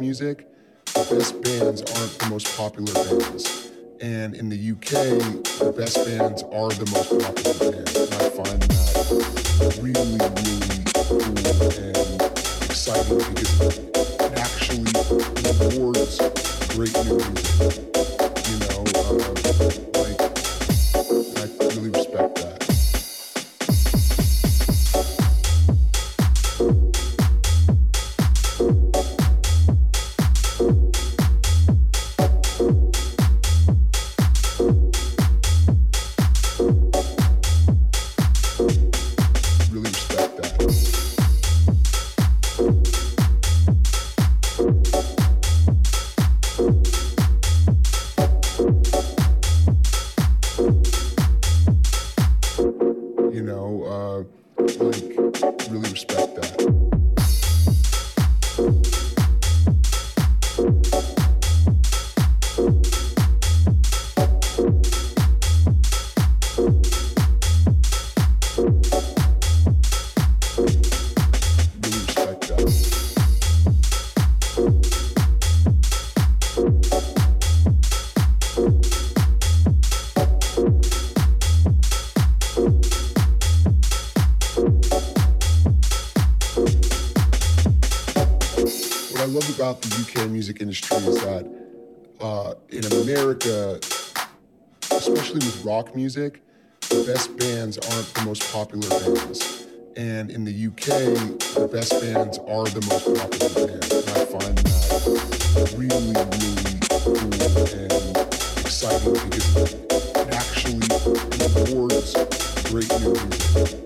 music, the best bands aren't the most popular bands. And in the UK, the best bands are the most popular bands. And I find that really, really cool and exciting because music industry is that uh, in America, especially with rock music, the best bands aren't the most popular bands. And in the UK, the best bands are the most popular bands. And I find that really, really cool and exciting because it actually rewards great new music.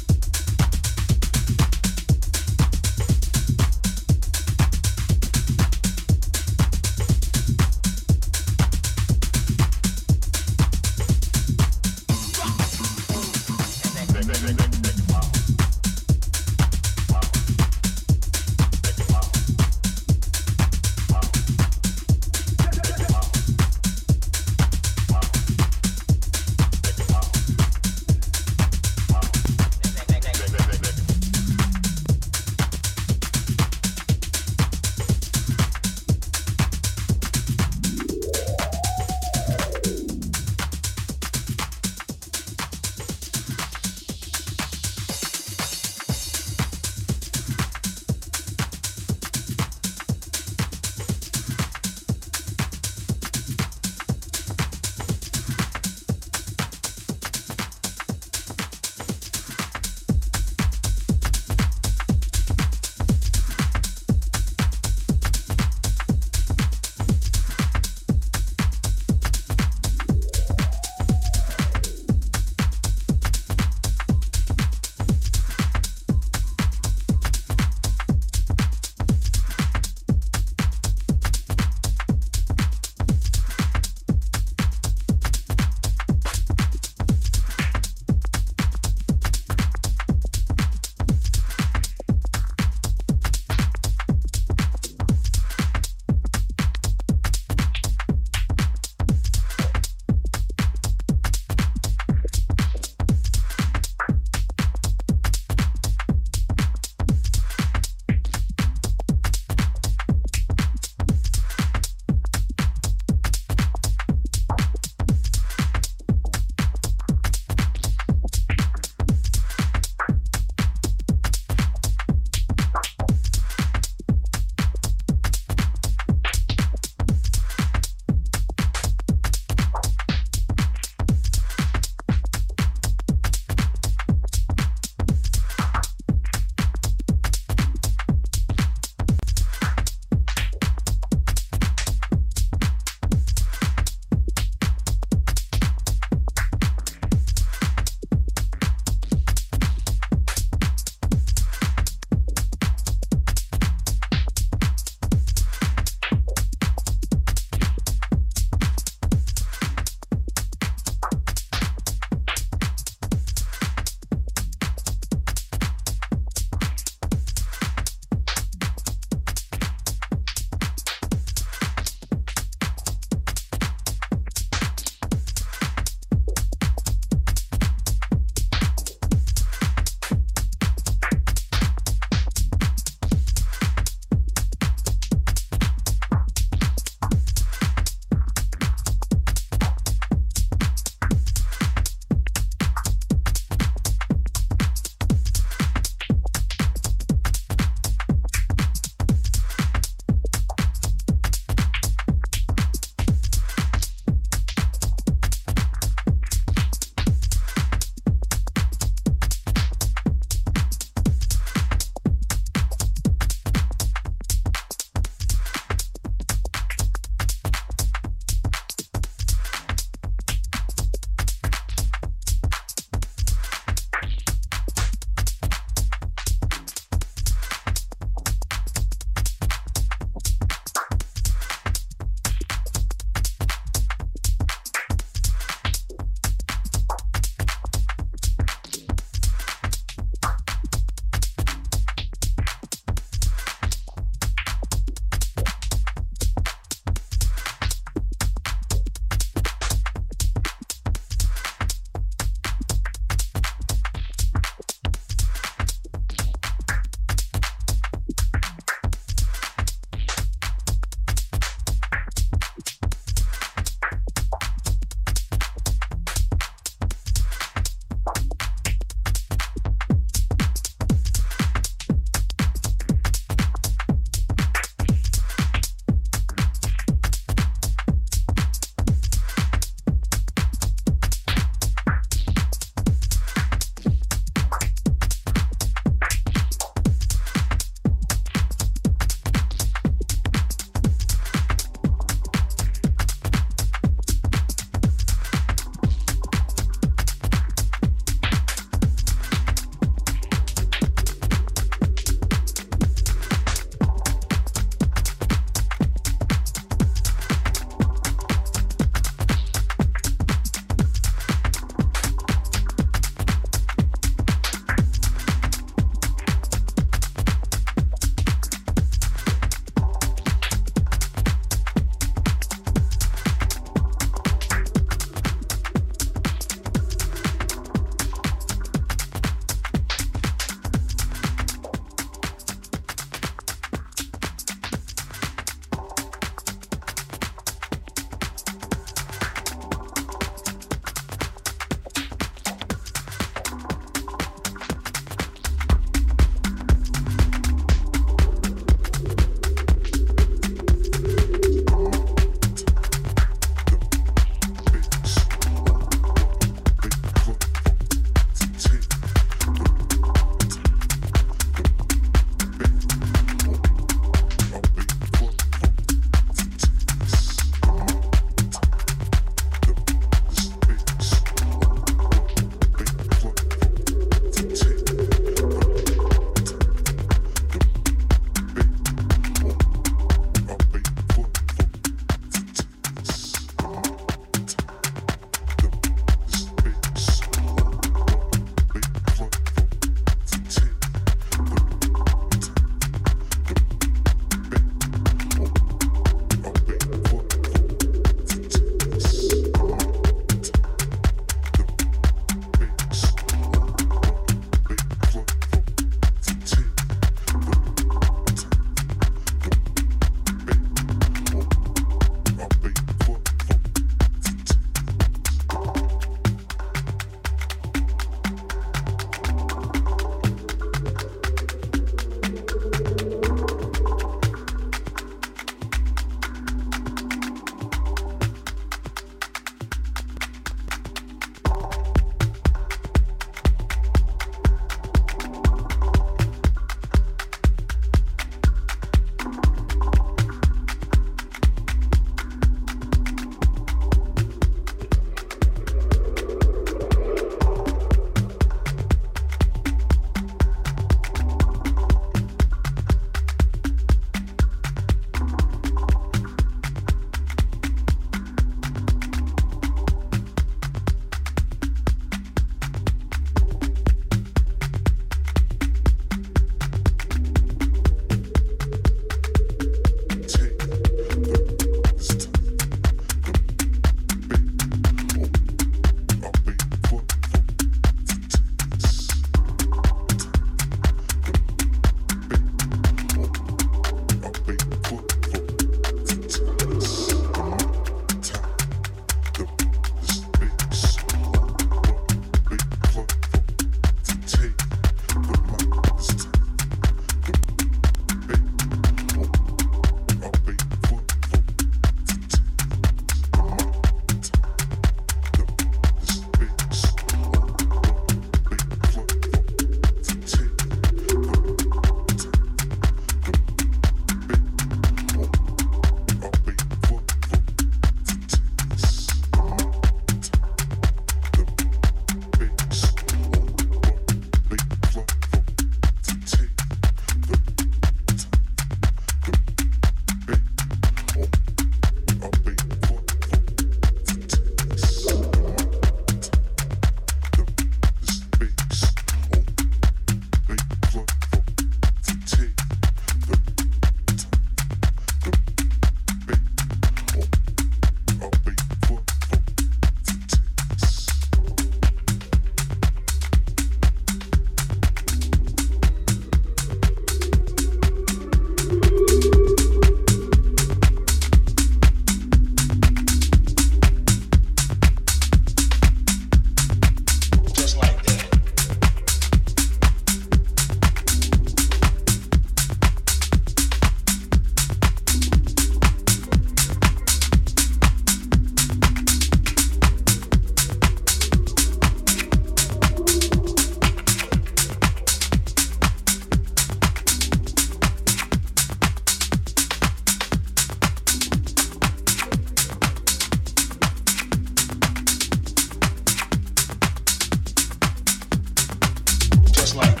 When I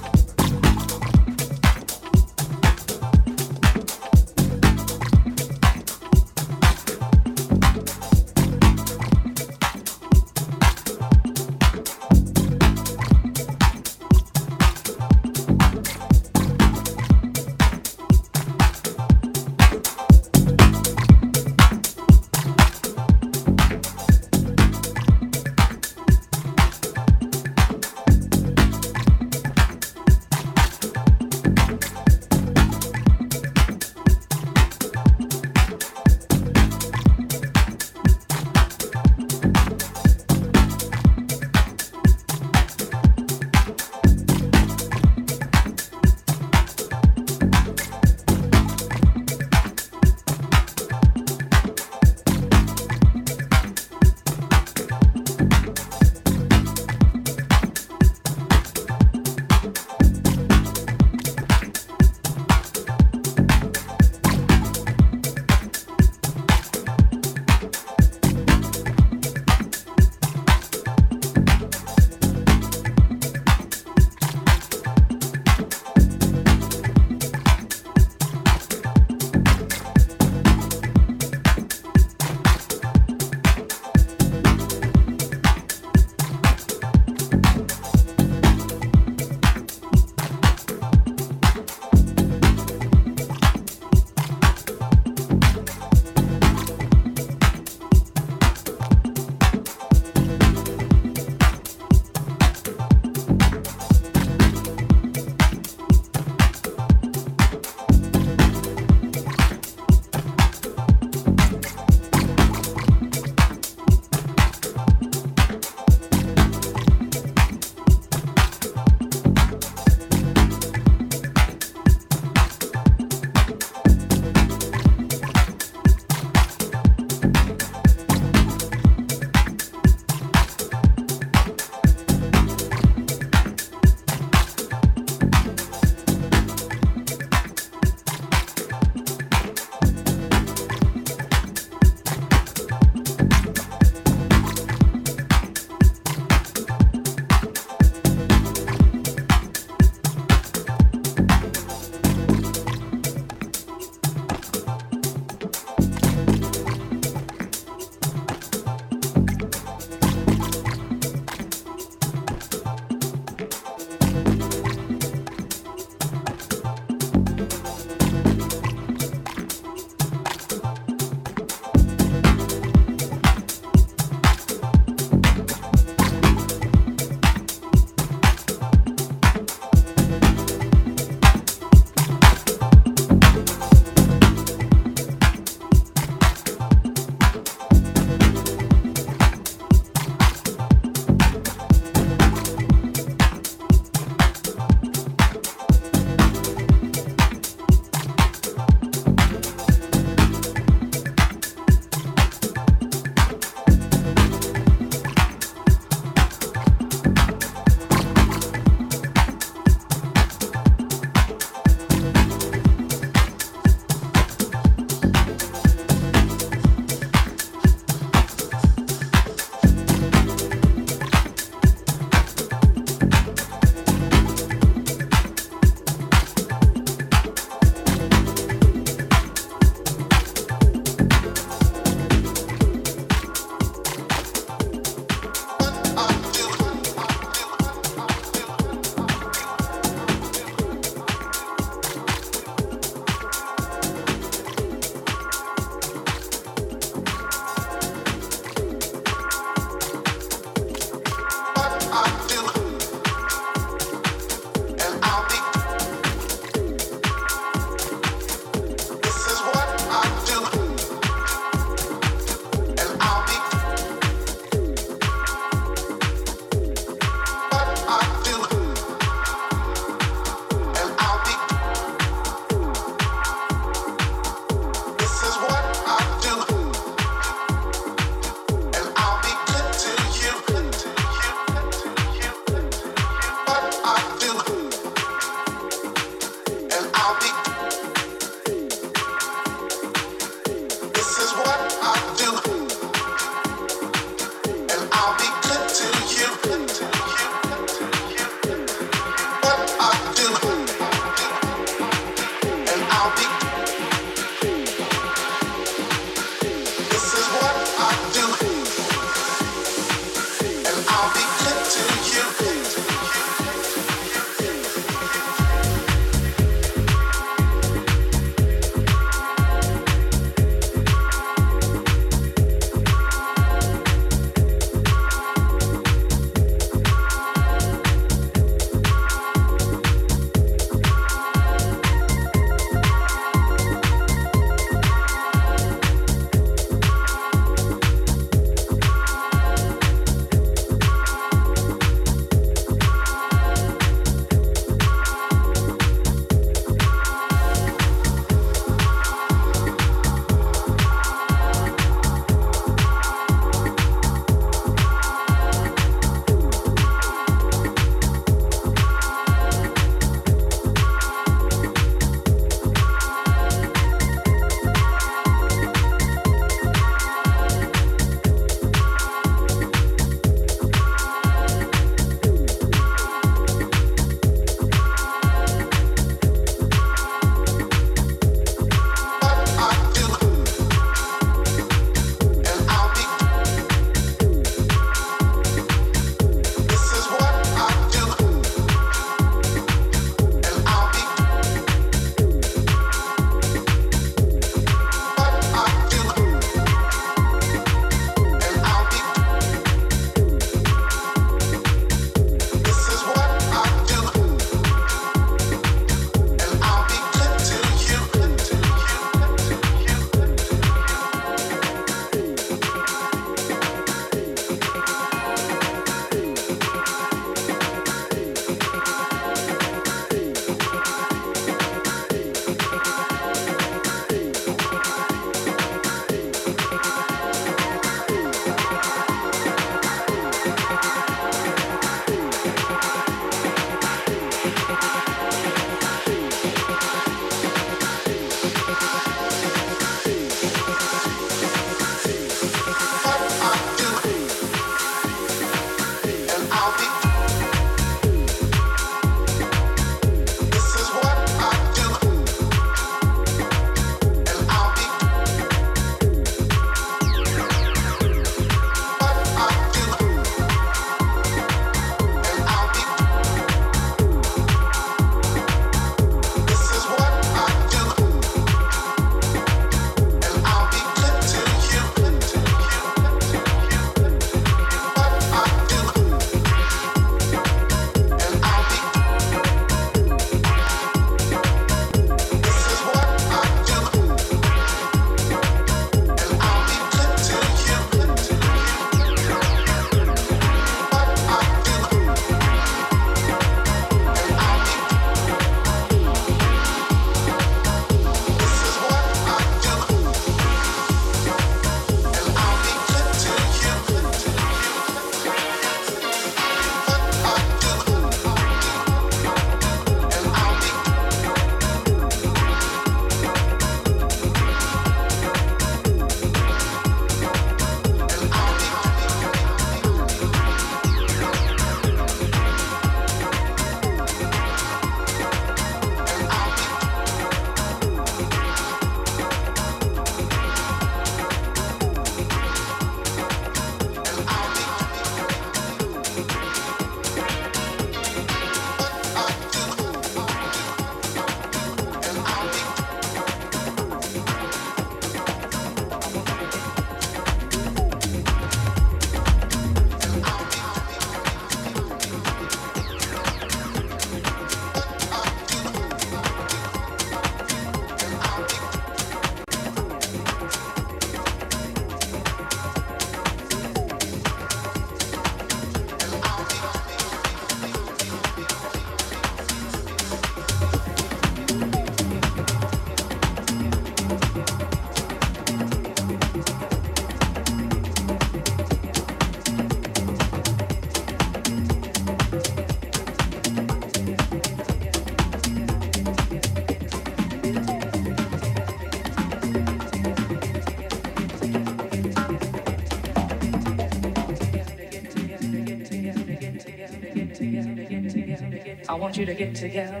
I want you to get together.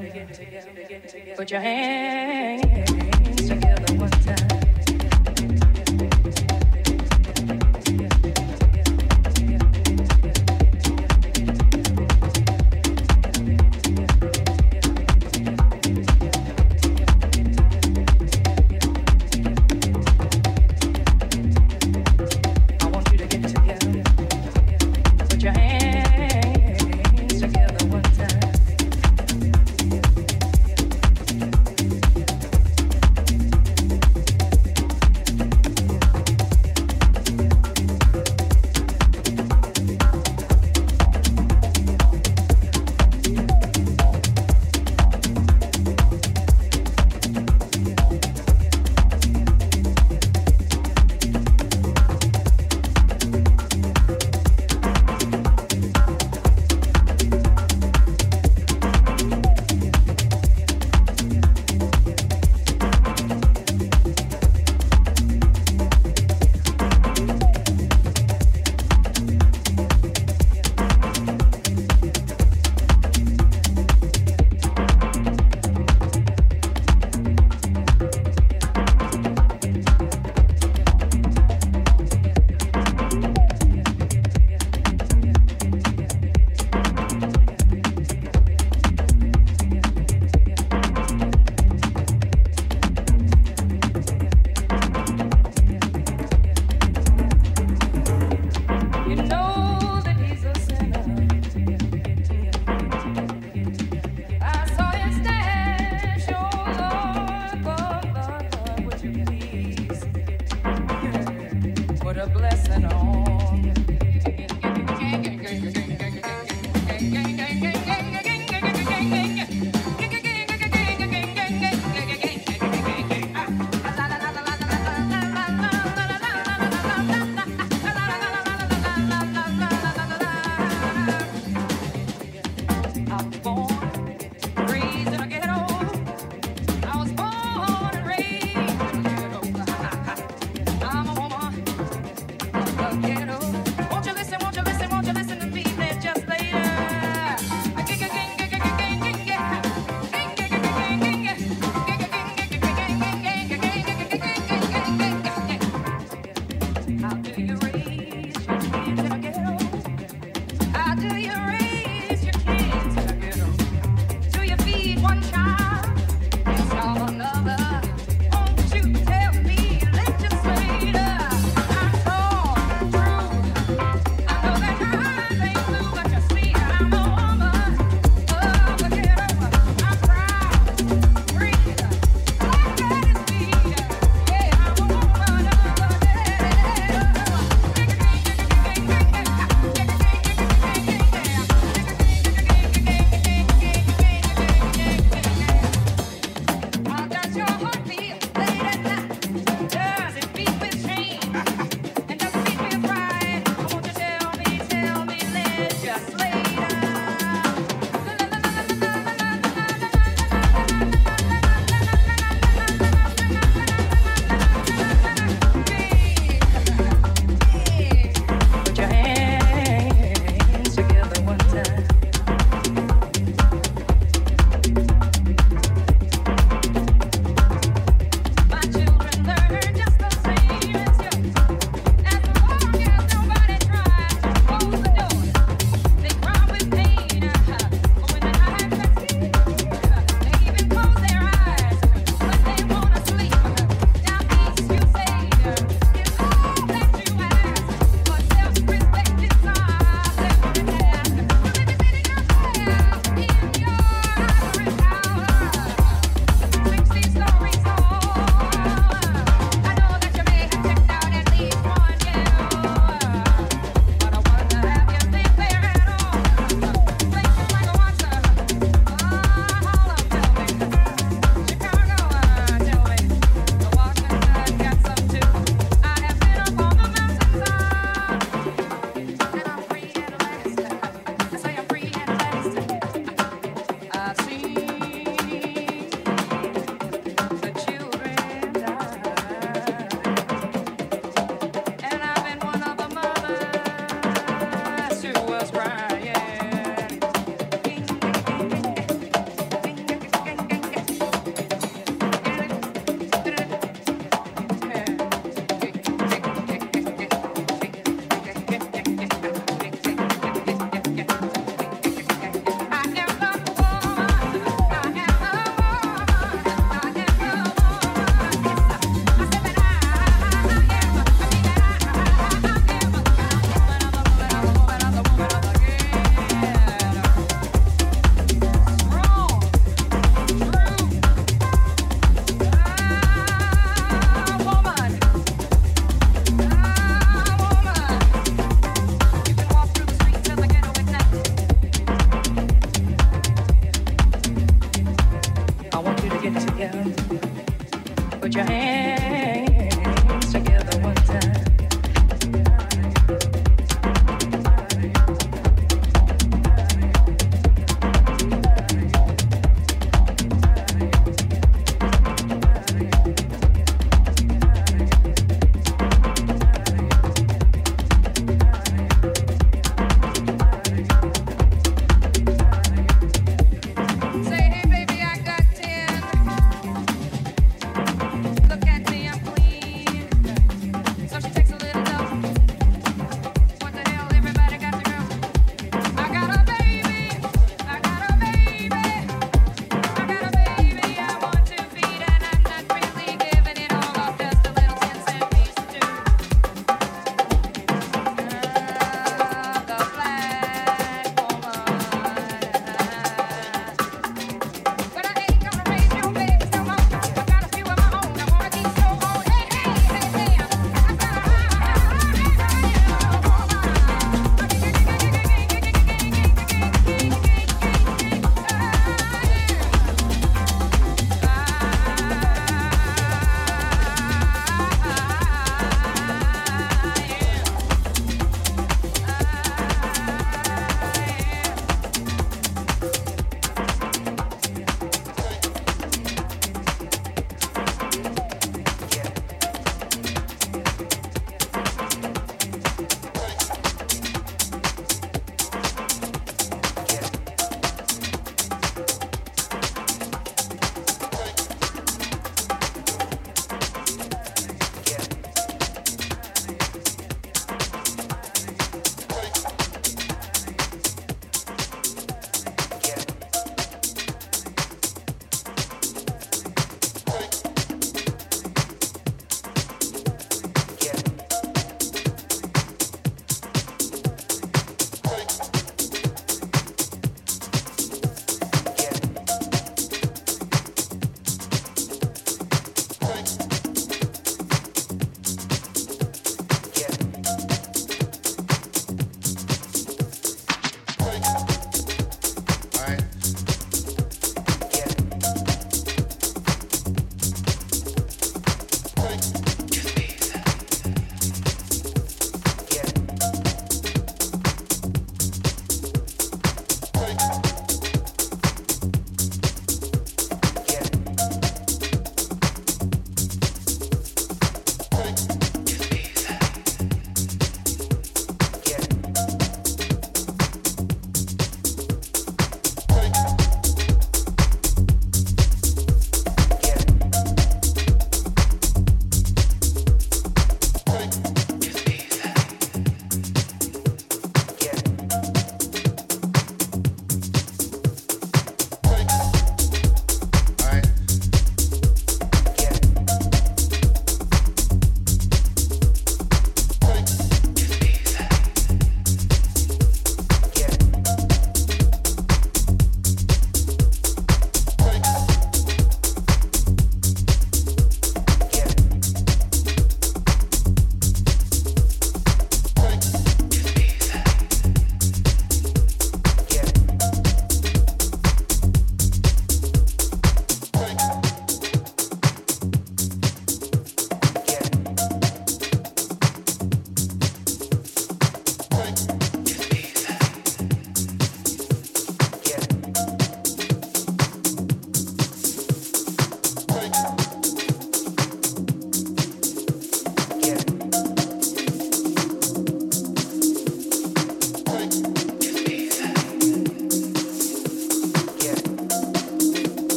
Put your hands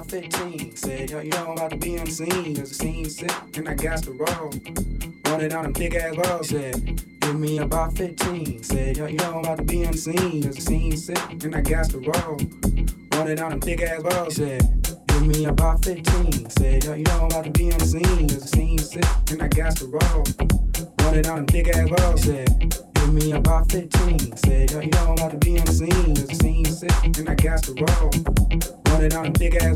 about 15. Said, yo, you know I'm about to be the scene. Cause the scene sick and I got to roll. Running on them big ass balls. Said, give me about 15. Said, yo, you know I'm about to be the scene. Cause the scene sick and I got to roll. Running on them big ass balls. Said, give me about 15. Said, yo, you know I'm about to be the scene. Cause the scene sick and I got to roll. Running on them big ass balls. Said, Give me about 15. Said, yo, you know I'm about to be the scene. Cause the scene sick and I got to roll. Running on a big ass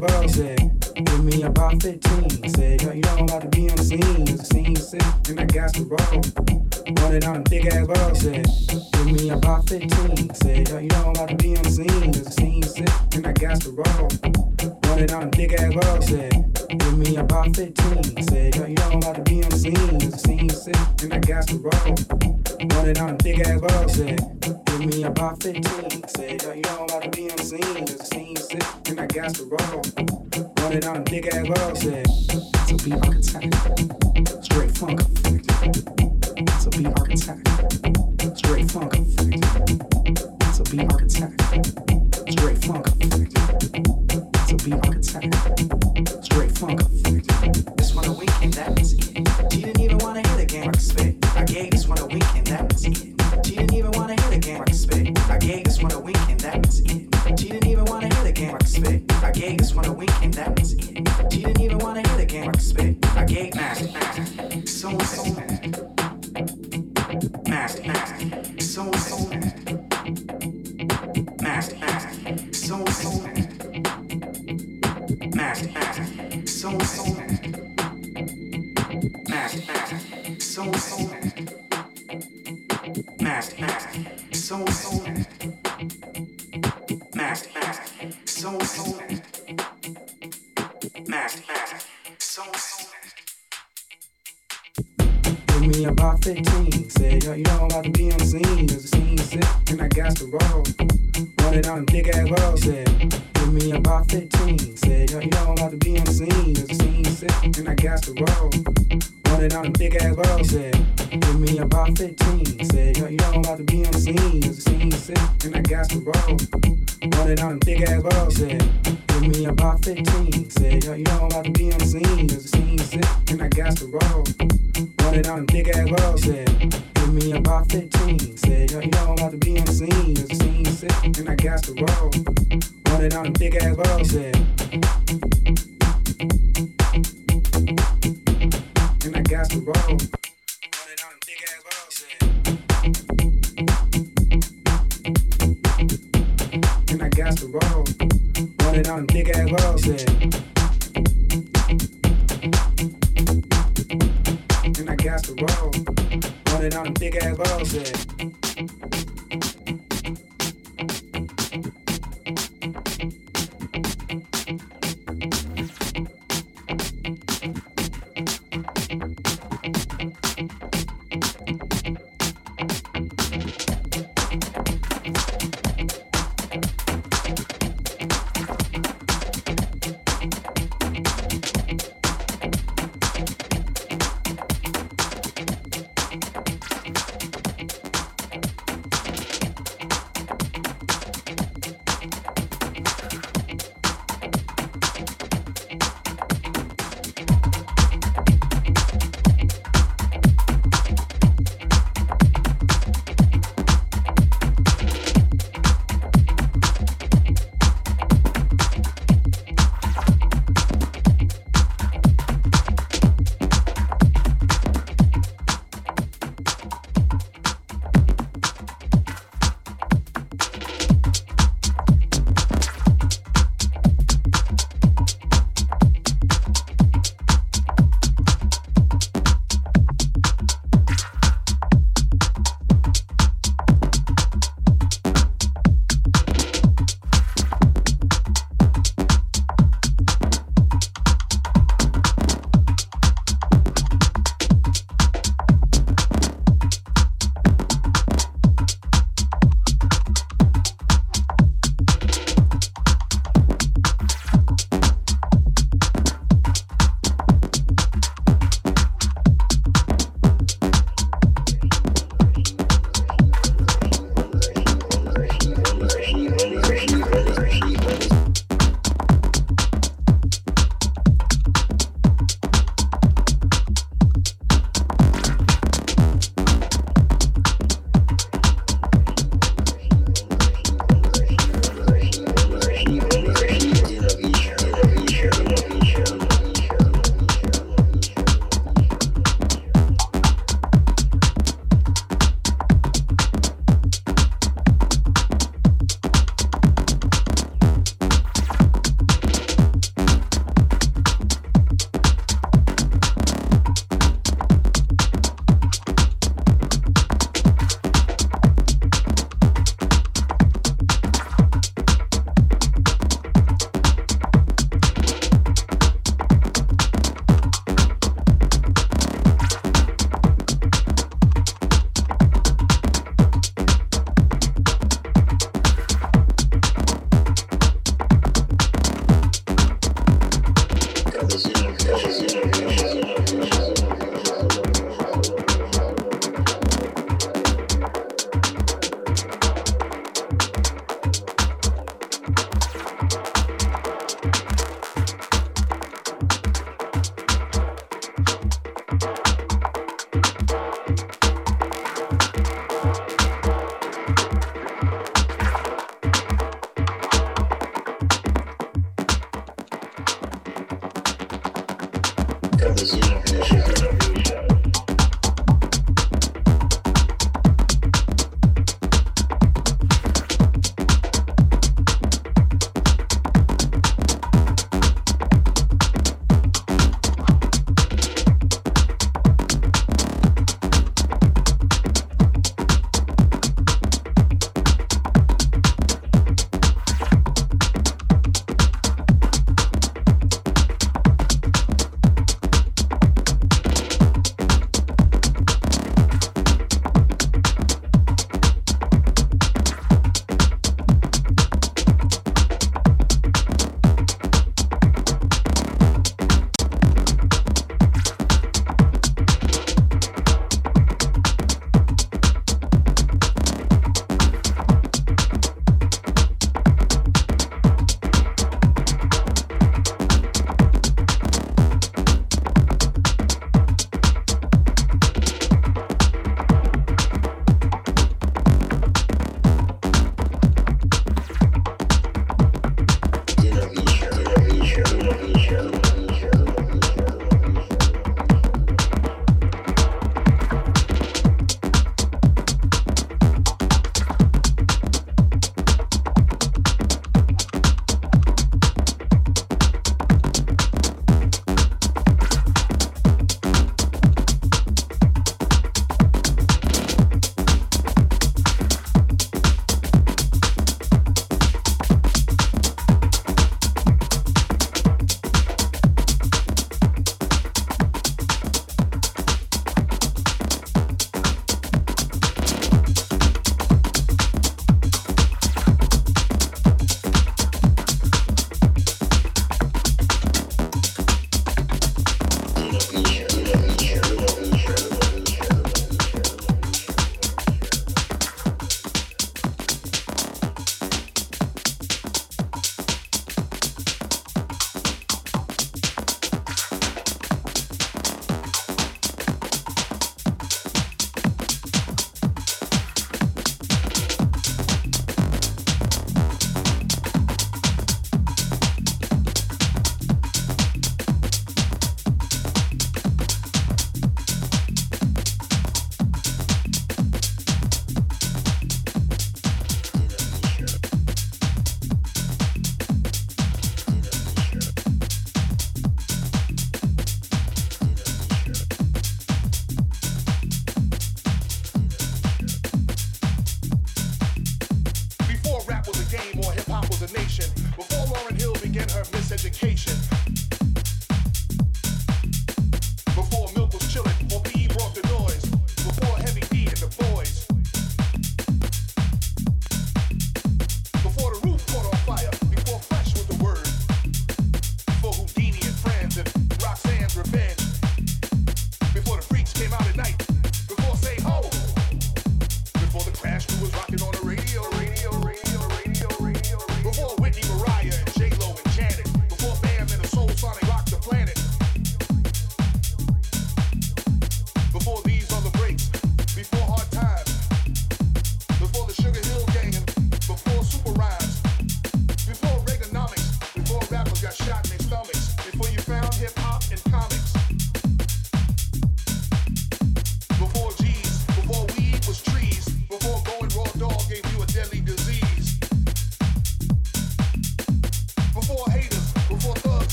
about 15. Said, yo, you know I'm about to be on the scene. Cause the scene sick and I got to roll. Running on a big ass roll. Said, give me about 15. Said, yo, you know I'm about to be on the scene. Cause the scene sick and I got to roll. Running on a big ass roll. Said, give me about 15. Said, yo, you know I'm about to be on the scene. Cause the scene sick and I got to roll. Running on a big ass roll. Said, give me about 15. Said, yo, you know I'm about to be on the scene. Cause the scene sick and I got to roll. Running on a big ass roll. Said, give me about 15. Said, yo, you know I'm about to be on the scene. Cause the scene sick and I got got to roll. Running on a big ass roll. Said, and I got to roll. Running on a big ass roll. Said.